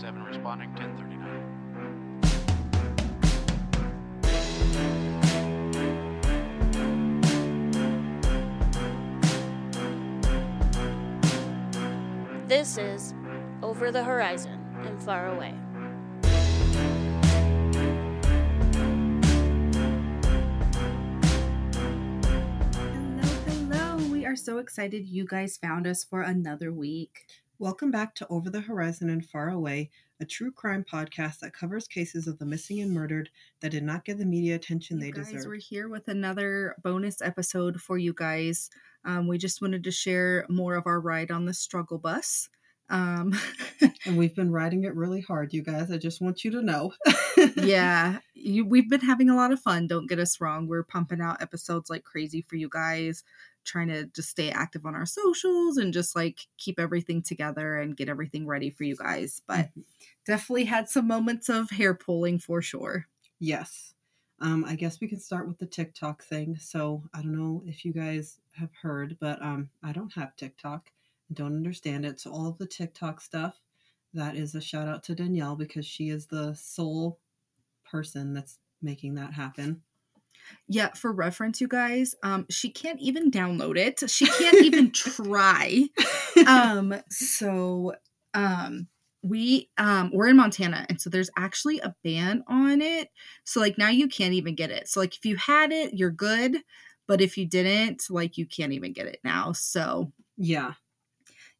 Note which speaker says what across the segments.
Speaker 1: responding 1039.
Speaker 2: This is Over the Horizon and Far Away.
Speaker 3: Hello, hello. We are so excited you guys found us for another week.
Speaker 4: Welcome back to Over the Horizon and Far Away, a true crime podcast that covers cases of the missing and murdered that did not get the media attention
Speaker 3: You
Speaker 4: they
Speaker 3: guys,
Speaker 4: deserve.
Speaker 3: we're here with another bonus episode for you guys. Um, we just wanted to share more of our ride on the struggle bus. Um,
Speaker 4: And we've been riding it really hard, you guys. I just want you to know.
Speaker 3: yeah, you, we've been having a lot of fun. Don't get us wrong. We're pumping out episodes like crazy for you guys, trying to just stay active on our socials and just like keep everything together and get everything ready for you guys. But definitely had some moments of hair pulling for sure.
Speaker 4: Yes. Um, I guess we can start with the TikTok thing. So I don't know if you guys have heard, but um, I don't have TikTok. Don't understand it. So all of the TikTok stuff, that is a shout out to Danielle because she is the sole person that's making that happen.
Speaker 3: Yeah, for reference, you guys, um, she can't even download it. She can't even try. Um, so um we um we're in Montana and so there's actually a ban on it. So like now you can't even get it. So like if you had it, you're good, but if you didn't, like you can't even get it now. So
Speaker 4: yeah.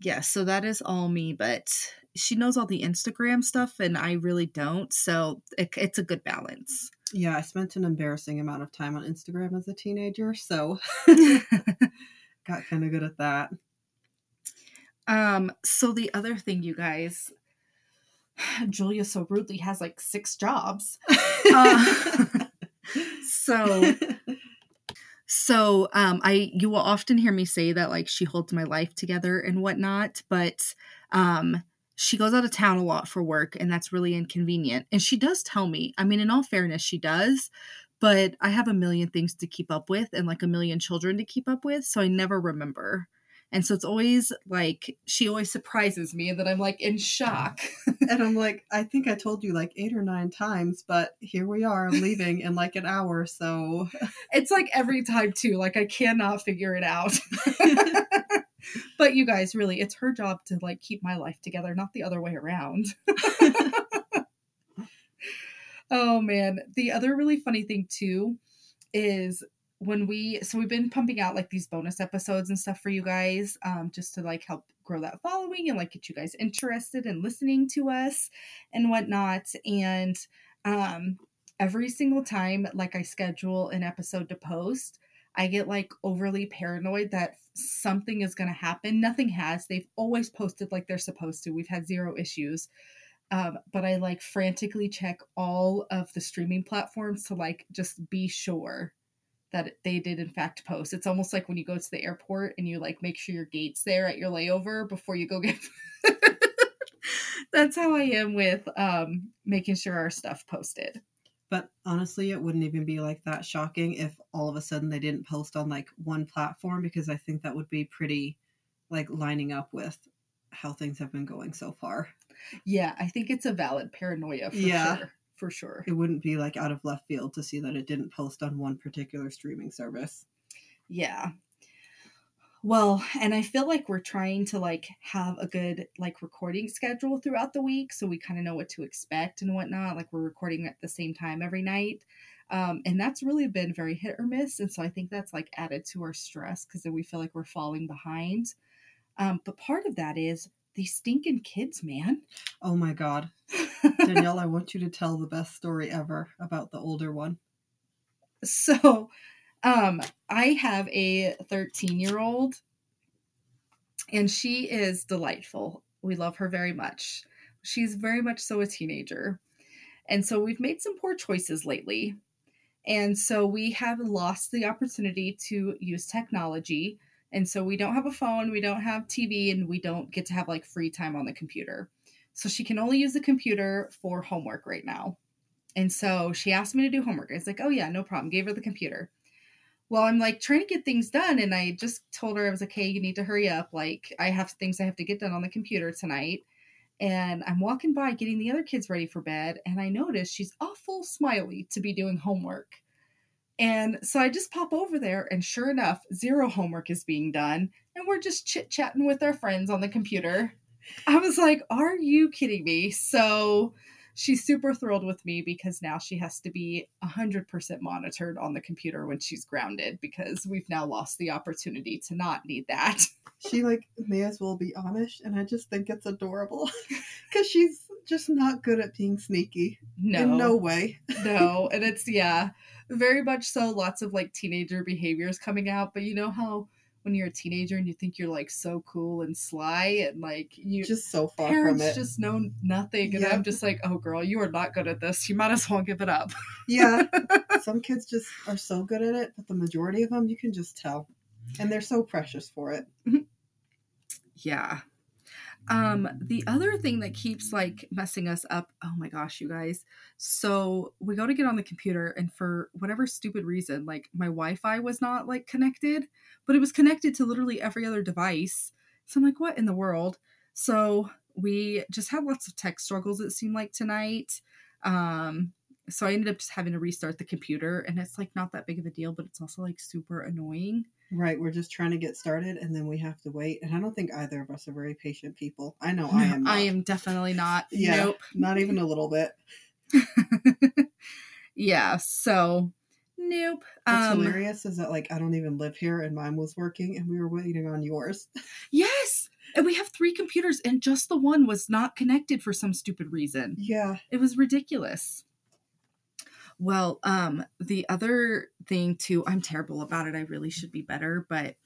Speaker 3: Yeah, so that is all me, but she knows all the Instagram stuff and I really don't. So it, it's a good balance.
Speaker 4: Yeah, I spent an embarrassing amount of time on Instagram as a teenager, so got kind of good at that.
Speaker 3: Um, so the other thing, you guys, Julia so rudely has like six jobs. Uh, so so um I you will often hear me say that like she holds my life together and whatnot, but um she goes out of town a lot for work and that's really inconvenient. And she does tell me, I mean, in all fairness, she does, but I have a million things to keep up with and like a million children to keep up with, so I never remember. And so it's always like she always surprises me that I'm like in shock.
Speaker 4: and I'm like, I think I told you like eight or nine times, but here we are I'm leaving in like an hour, so
Speaker 3: it's like every time too, like I cannot figure it out. but you guys, really, it's her job to like keep my life together, not the other way around. oh man. The other really funny thing too is when we so we've been pumping out like these bonus episodes and stuff for you guys um just to like help grow that following and like get you guys interested in listening to us and whatnot. And um every single time like i schedule an episode to post i get like overly paranoid that something is going to happen. Nothing has. They've always posted like they're supposed to. We've had zero issues. Um, but i like frantically check all of the streaming platforms to like just be sure that they did in fact post. It's almost like when you go to the airport and you like make sure your gate's there at your layover before you go get That's how I am with um making sure our stuff posted.
Speaker 4: but honestly it wouldn't even be like that shocking if all of a sudden they didn't post on like one platform because I think that would be pretty like lining up with how things have been going so far.
Speaker 3: Yeah, I think it's a valid paranoia for
Speaker 4: Yeah.
Speaker 3: sure. For sure.
Speaker 4: It wouldn't be like out of left field to see that it didn't post on one particular streaming service.
Speaker 3: Yeah. Well, and I feel like we're trying to like have a good like recording schedule throughout the week so we kind of know what to expect and whatnot. Like we're recording at the same time every night. Um, and that's really been very hit or miss. And so I think that's like added to our stress because then we feel like we're falling behind. Um, but part of that is these stinking kids, man.
Speaker 4: Oh my god. Danielle, I want you to tell the best story ever about the older one.
Speaker 3: So, um, I have a 13 year old, and she is delightful. We love her very much. She's very much so a teenager. And so we've made some poor choices lately. And so we have lost the opportunity to use technology. And so we don't have a phone, we don't have TV, and we don't get to have like free time on the computer. So she can only use the computer for homework right now. And so she asked me to do homework. I was like, oh, yeah, no problem. Gave her the computer. well, I'm like trying to get things done, and I just told her I was like, "Hey, you need to hurry up. Like, I have things I have to get done on the computer tonight." And I'm walking by getting the other kids ready for bed, and I notice she's awful smiley to be doing homework. And so I just pop over there, and sure enough, zero homework is being done, and we're just chit chatting with our friends on the computer. I was like, Are you kidding me? So she's super thrilled with me because now she has to be 100% monitored on the computer when she's grounded because we've now lost the opportunity to not need that.
Speaker 4: She like may as well be Amish, and I just think it's adorable because she's just not good at being sneaky.
Speaker 3: No.
Speaker 4: In no way.
Speaker 3: no. And it's, yeah, very much so. Lots of like teenager behaviors coming out. But you know how when you're a teenager and you think you're like so cool and sly and like you
Speaker 4: Just so far
Speaker 3: parents
Speaker 4: from it.
Speaker 3: just know nothing. And. I'm just like, oh, girl, you are not good at this. You might as well give it up.
Speaker 4: Yeah. Some kids just are so good at it, but the majority of them you can just tell. And they're so precious for it.
Speaker 3: Yeah. Um, the other thing that keeps like messing us up, oh my gosh, you guys. So we go to get on the computer, and for whatever stupid reason, like my Wi Fi was not like connected, but it was connected to literally every other device. So I'm like, what in the world? So we just had lots of tech struggles, it seemed like tonight. Um, so I ended up just having to restart the computer, and it's like not that big of a deal, but it's also like super annoying.
Speaker 4: Right. We're just trying to get started and then we have to wait. And I don't think either of us are very patient people. I know I am.
Speaker 3: I am definitely not.
Speaker 4: Yeah.
Speaker 3: Nope.
Speaker 4: Not even a little bit.
Speaker 3: yeah, so nope.
Speaker 4: What's
Speaker 3: Um
Speaker 4: hilarious is that like I don't even live here and mine was working and we were waiting on yours.
Speaker 3: yes. And we have three computers and just the one was not connected for some stupid reason.
Speaker 4: Yeah.
Speaker 3: It was ridiculous. Well, um the other thing too, I'm terrible about it. I really should be better, but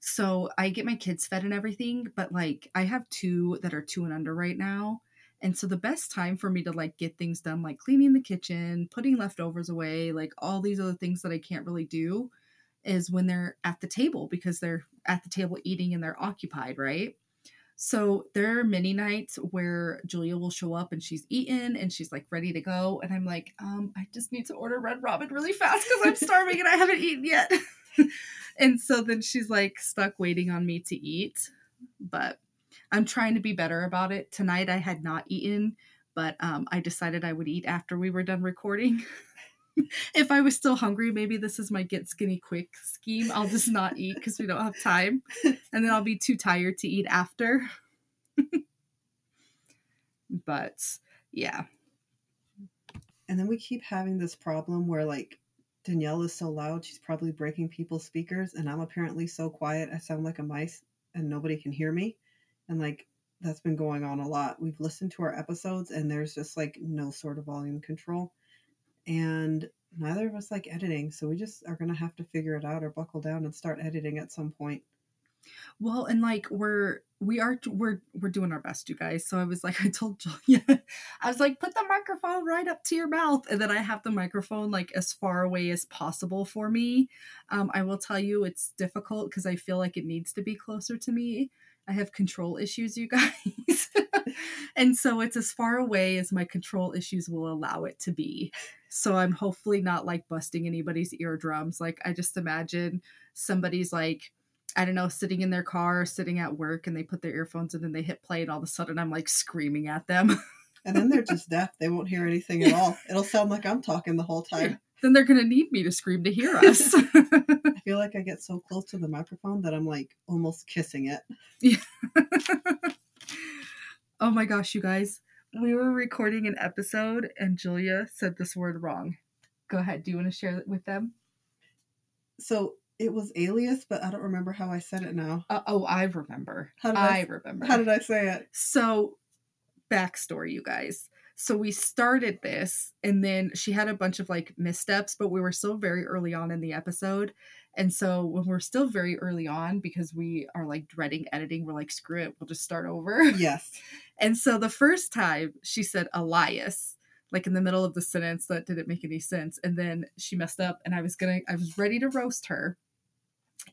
Speaker 3: so I get my kids fed and everything, but like I have two that are 2 and under right now. And so the best time for me to like get things done like cleaning the kitchen, putting leftovers away, like all these other things that I can't really do is when they're at the table because they're at the table eating and they're occupied, right? So there are many nights where Julia will show up and she's eaten and she's like ready to go. And I'm like, um, I just need to order Red Robin really fast because I'm starving and I haven't eaten yet. and so then she's like stuck waiting on me to eat. But I'm trying to be better about it. Tonight I had not eaten, but um, I decided I would eat after we were done recording. if I was still hungry, maybe this is my get skinny quick scheme. I'll just not eat because we don't have time. And then I'll be too tired to eat after. but yeah.
Speaker 4: And then we keep having this problem where like Danielle is so loud, she's probably breaking people's speakers, and I'm apparently so quiet, I sound like a mice and nobody can hear me. And like that's been going on a lot. We've listened to our episodes and there's just like no sort of volume control. And neither of us like editing, so we just are gonna have to figure it out or buckle down and start editing at some point.
Speaker 3: Well, and like we're we are we're we're doing our best, you guys. So I was like, I told Julia, I was like, put the microphone right up to your mouth, and then I have the microphone like as far away as possible for me. Um, I will tell you, it's difficult because I feel like it needs to be closer to me. I have control issues, you guys, and so it's as far away as my control issues will allow it to be. So I'm hopefully not like busting anybody's eardrums. Like I just imagine somebody's like I don't know, sitting in their car, or sitting at work, and they put their earphones in and they hit play, and all of a sudden I'm like screaming at them.
Speaker 4: And then they're just deaf. They won't hear anything at all. It'll sound like I'm talking the whole time.
Speaker 3: then they're gonna need me to scream to hear us.
Speaker 4: I feel like I get so close to the microphone that I'm like almost kissing it.
Speaker 3: oh my gosh, you guys. We were recording an episode and Julia said this word wrong. Go ahead. Do you want to share it with them?
Speaker 4: So it was alias, but I don't remember how I said it now.
Speaker 3: Uh, oh, I remember.
Speaker 4: How did
Speaker 3: I
Speaker 4: I-
Speaker 3: remember.
Speaker 4: How did I say it?
Speaker 3: So, backstory, you guys. So we started this, and then she had a bunch of like missteps, but we were still very early on in the episode. And so when we're still very early on, because we are like dreading editing, we're like, screw it, we'll just start over.
Speaker 4: Yes.
Speaker 3: And so the first time she said Elias, like in the middle of the sentence that didn't make any sense. And then she messed up, and I was gonna, I was ready to roast her.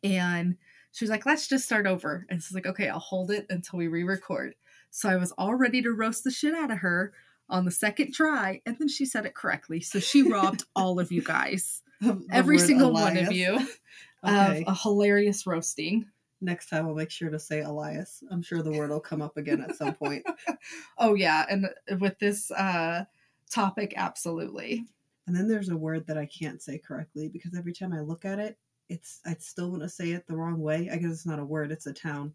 Speaker 3: And she was like, let's just start over. And she's like, okay, I'll hold it until we re record. So I was all ready to roast the shit out of her on the second try. And then she said it correctly. So she robbed all of you guys. Every single one of you
Speaker 4: Okay.
Speaker 3: of a hilarious roasting.
Speaker 4: Next time I'll make sure to say Elias. I'm sure the word will come up again at some point.
Speaker 3: Oh yeah, and with this uh topic, absolutely.
Speaker 4: And then there's a word that I can't say correctly because every time I look at it, it's I still want to say it the wrong way. I guess it's not a word; it's a town.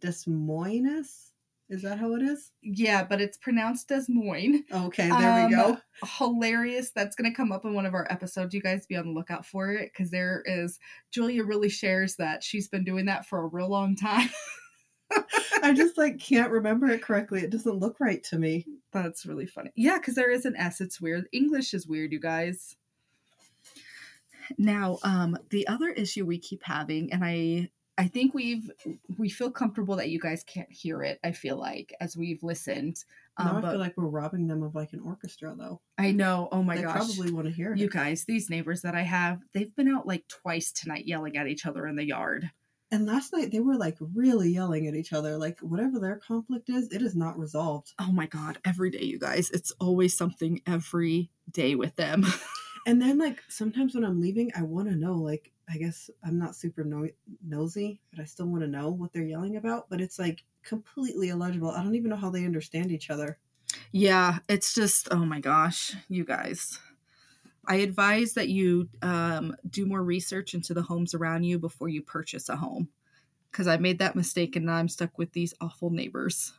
Speaker 4: Des Moines. Is that how it is?
Speaker 3: Yeah, but it's pronounced Des Moines.
Speaker 4: Okay, there we go.
Speaker 3: Um, Hilarious. That's going to come up in one of our episodes. You guys be on the lookout for it because there is, Julia really shares that she's been doing that for a real long time.
Speaker 4: I just like can't remember it correctly. It doesn't look right to me.
Speaker 3: That's really funny. Yeah, because there is an S. It's weird. English is weird, you guys. Now, um, the other issue we keep having, and I I think we've we feel comfortable that you guys can't hear it, I feel like, as we've listened.
Speaker 4: Now
Speaker 3: Um,
Speaker 4: I
Speaker 3: but
Speaker 4: feel like we're robbing them of like an orchestra, though.
Speaker 3: I know, oh my
Speaker 4: they
Speaker 3: gosh.
Speaker 4: probably want to hear it.
Speaker 3: You guys, these neighbors that I have, they've been out like twice tonight yelling at each other in the yard.
Speaker 4: And last night they were like really yelling at each other. Like whatever their conflict is, it is not resolved.
Speaker 3: Oh my god, every day, you guys. It's always something every day with them.
Speaker 4: And then like sometimes when I'm leaving, I want to know. Like I guess I'm not super no- nosy, but I still want to know what they're yelling about. But it's like completely illegible. I don't even know how they understand each other.
Speaker 3: yeah, it's just, oh my gosh, you guys. I advise that you um, do more research into the homes around you before you purchase a home. Because I made that mistake and now I'm stuck with these awful neighbors.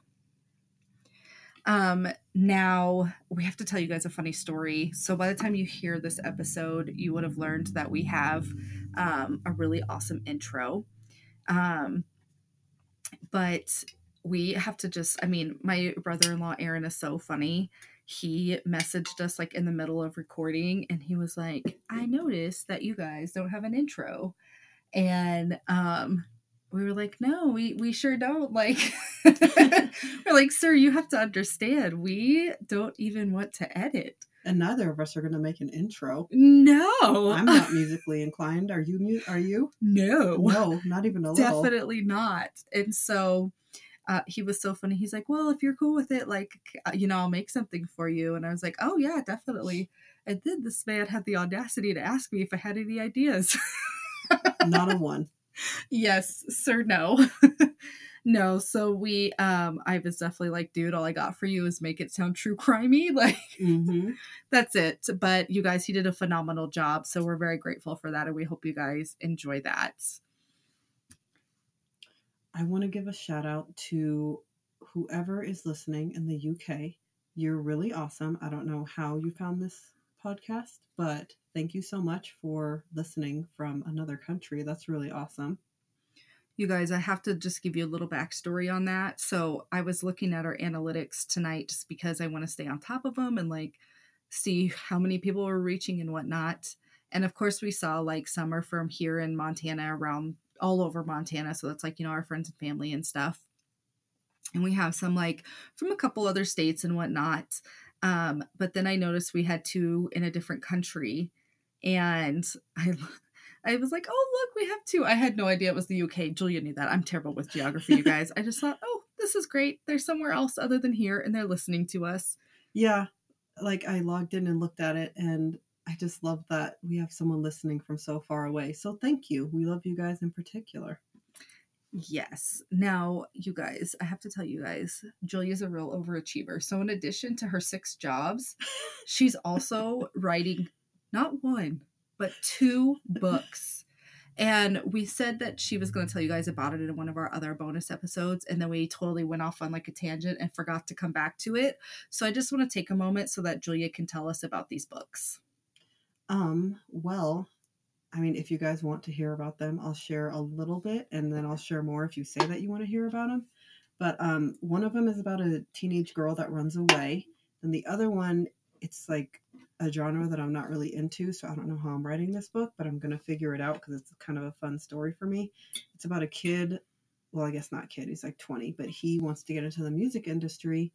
Speaker 3: Um, now we have to tell you guys a funny story. So by the time you hear this episode, you would have learned that we have um, a really awesome intro. Um, but we have to just, I mean, my brother in law, Aaron, is so funny. He messaged us like in the middle of recording and he was like, I noticed that you guys don't have an intro. And um, we were like, no, we, we sure don't. Like, we're like, sir, you have to understand, we don't even want to edit.
Speaker 4: And neither of us are going to make an intro.
Speaker 3: No,
Speaker 4: I'm not musically inclined. Are you? Are you?
Speaker 3: no,
Speaker 4: No, not even a little.
Speaker 3: definitely not. And so uh, he was so funny. He's like, well, if you're cool with it, like, uh, you know, I'll make something for you. And I was like, oh, yeah, definitely. And then this man had the audacity to ask me if I had any ideas.
Speaker 4: Not a one.
Speaker 3: Yes, sir, no. no, so we, um, I was definitely like, dude, all I got for you is make it sound true crimey. Like,
Speaker 4: hmm
Speaker 3: that's it. But you guys, he did a phenomenal job. So we're very grateful for that. And we hope you guys enjoy that.
Speaker 4: I want to give a shout out to whoever is listening in the UK. You're really awesome. I don't know how you found this podcast, but thank you so much for listening from another country. That's really awesome.
Speaker 3: You guys, I have to just give you a little backstory on that. So I was looking at our analytics tonight just because I want to stay on top of them and like see how many people were reaching and whatnot. And of course, we saw like some are from here in Montana, around all over Montana. So that's like, you know, our friends and family and stuff. And we have some like from a couple other states and whatnot. Um, but then I noticed we had two in a different country. And I I was like, oh, look, we have two. I had no idea it was the UK. Julia knew that. I'm terrible with geography, you guys. I just thought, oh, this is great. They're somewhere else other than here, and they're listening to us.
Speaker 4: Yeah, like I logged in and looked at it, and I just love that we have someone listening from so far away. So thank you. We love you guys in particular.
Speaker 3: Yes. Now, you guys, I have to tell you guys, Julia's a real overachiever. So, in addition to her six jobs, she's also writing not one, but two books. And we said that she was going to tell you guys about it in one of our other bonus episodes. And then we totally went off on like a tangent and forgot to come back to it. So I just want to take a moment so that Julia can tell us about these books.
Speaker 4: Um, well, I mean, if you guys want to hear about them, I'll share a little bit and then I'll share more if you say that you want to hear about them. But um, one of them is about a teenage girl that runs away, and the other one, it's like a genre that I'm not really into, so I don't know how I'm writing this book, but I'm going to figure it out because it's kind of a fun story for me. It's about a kid, well, I guess not kid, he's like 20, but he wants to get into the music industry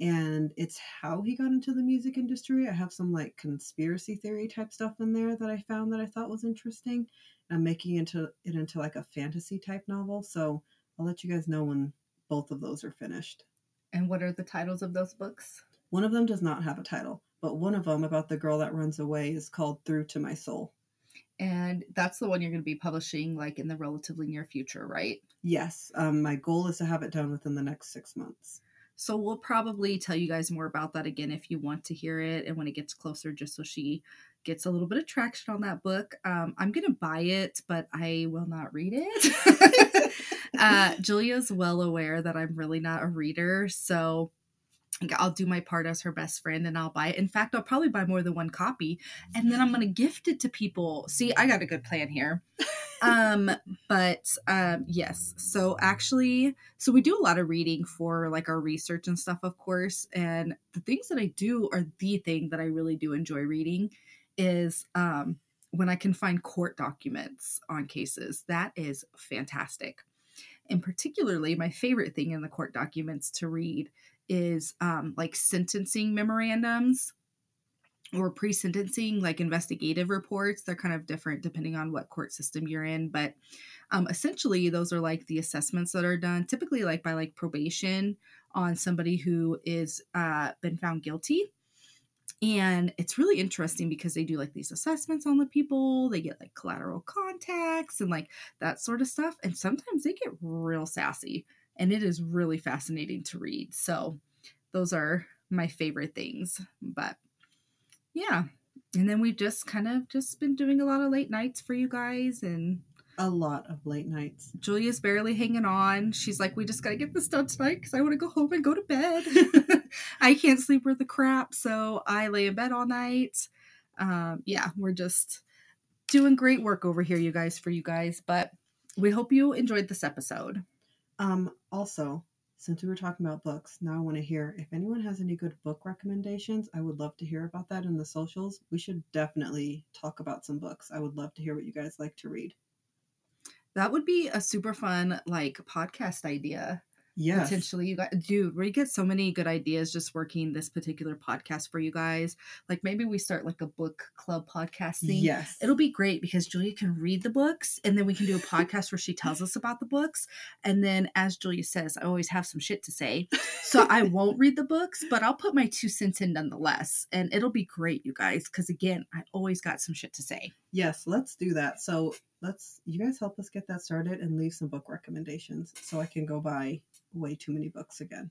Speaker 4: and it's how he got into the music industry. I have some like conspiracy theory type stuff in there that I found that I thought was interesting. I'm making into it into like a fantasy type novel, so I'll let you guys know when both of those are finished.
Speaker 3: And what are the titles of those books?
Speaker 4: One of them does not have a title, but one of them about the girl that runs away is called Through to My Soul.
Speaker 3: And that's the one you're going to be publishing like in the relatively near future, right?
Speaker 4: Yes. Um, my goal is to have it done within the next six months.
Speaker 3: So we'll probably tell you guys more about that again if you want to hear it and when it gets closer, just so she gets a little bit of traction on that book. Um, I'm going to buy it, but I will not read it. uh, Julia's well aware that I'm really not a reader. So I'll do my part as her best friend and I'll buy it. In fact, I'll probably buy more than one copy and then I'm going to gift it to people. See, I got a good plan here. um but um yes so actually so we do a lot of reading for like our research and stuff of course and the things that i do are the thing that i really do enjoy reading is um when i can find court documents on cases that is fantastic and particularly my favorite thing in the court documents to read is um, like sentencing memorandums or pre-sentencing like investigative reports. They're kind of different depending on what court system you're in but um, essentially those are like the assessments that are done typically like by like probation on somebody who is uh, been found guilty. And it's really interesting because they do like these assessments on the people. They get like collateral contacts and like that sort of stuff and sometimes they get real sassy and it is really fascinating to read so those are my favorite things but yeah and then we've just kind of just been doing a lot of late nights for you guys and
Speaker 4: A lot of late nights.
Speaker 3: Julia's barely hanging on. She's like, we just got to get this done tonight because I want to go home and go to bed. I can't sleep worth the crap, so I lay in bed all night. Um, yeah, we're just doing great work over here, you guys, for you guys. But we hope you enjoyed this episode.
Speaker 4: Um, also, since we were talking about books, now I want to hear if anyone has any good book recommendations. I would love to hear about that in the socials. We should definitely talk about some books. I would love to hear what you guys like to read.
Speaker 3: That would be a super fun like podcast idea.
Speaker 4: Yes.
Speaker 3: potentially you guys dude we get so many good ideas just working this particular podcast for you guys like maybe we start like a book club podcast thing
Speaker 4: Yes.
Speaker 3: it'll be great because julia can read the books and then we can do a podcast where she tells us about the books and then as julia says i always have some shit to say so i won't read the books but i'll put my two cents in nonetheless and it'll be great you guys because again i always got some shit to say
Speaker 4: Yes, let's do that. So let's you guys help us get that started and leave some book recommendations so I can go buy way too many books again.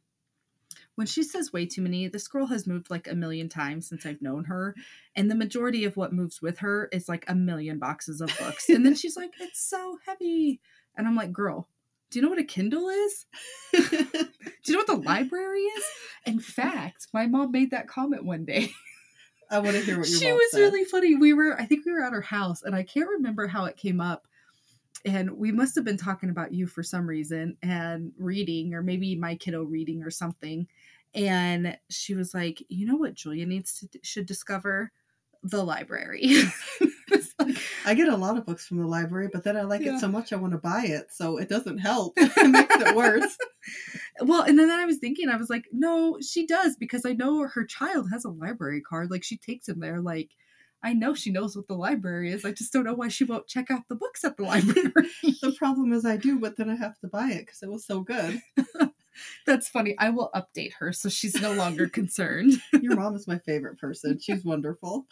Speaker 3: when she says way too many, this girl has moved like a million times since I've known her. And the majority of what moves with her is like a million boxes of books. And then she's like, it's so heavy. And I'm like, girl, do you know what a Kindle is? Do you know what the library is? In fact, my mom made that comment one day.
Speaker 4: I want to hear what your
Speaker 3: she was
Speaker 4: said.
Speaker 3: really funny. We were, I think we were at her house, and I can't remember how it came up. And we must have been talking about you for some reason and reading, or maybe my kiddo reading or something. And she was like, "You know what Julia needs to should discover the library." Like,
Speaker 4: I get a lot of books from the library, but then I like
Speaker 3: Yeah.
Speaker 4: it so much I want to buy it, so it doesn't help. it makes it worse.
Speaker 3: well, and then I was thinking, I was like, "No, she does because I know her child has a library card. Like she takes him there. Like I know she knows what the library is. I just don't know why she won't check out the books at the library."
Speaker 4: The problem is I do, but then I have to buy it because it was so good.
Speaker 3: That's funny. I will update her so she's no longer concerned.
Speaker 4: Your mom is my favorite person. She's wonderful.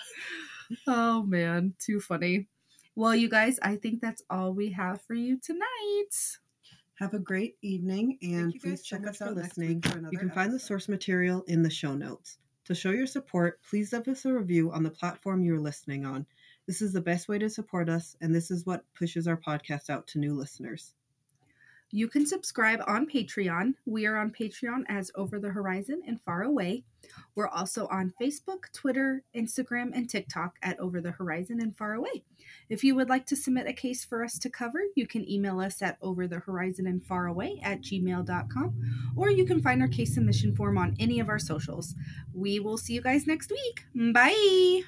Speaker 3: oh man, too funny. Well, you guys, I think that's all we have for you tonight.
Speaker 4: Have a great evening and please check us
Speaker 3: for
Speaker 4: out
Speaker 3: listening for another
Speaker 4: You can find the source material in the show notes. To show your support, please leave us a review on the platform you're listening on. This is the best way to support us, and this is what pushes our podcast out to new listeners.
Speaker 3: You can subscribe on Patreon. We are on Patreon as Over the Horizon and Far Away. We're also on Facebook, Twitter, Instagram, and TikTok at Over the Horizon and Far Away. If you would like to submit a case for us to cover, you can email us at Over the Horizon and Far Away at gmail.com, or you can find our case submission form on any of our socials. We will see you guys next week. Bye.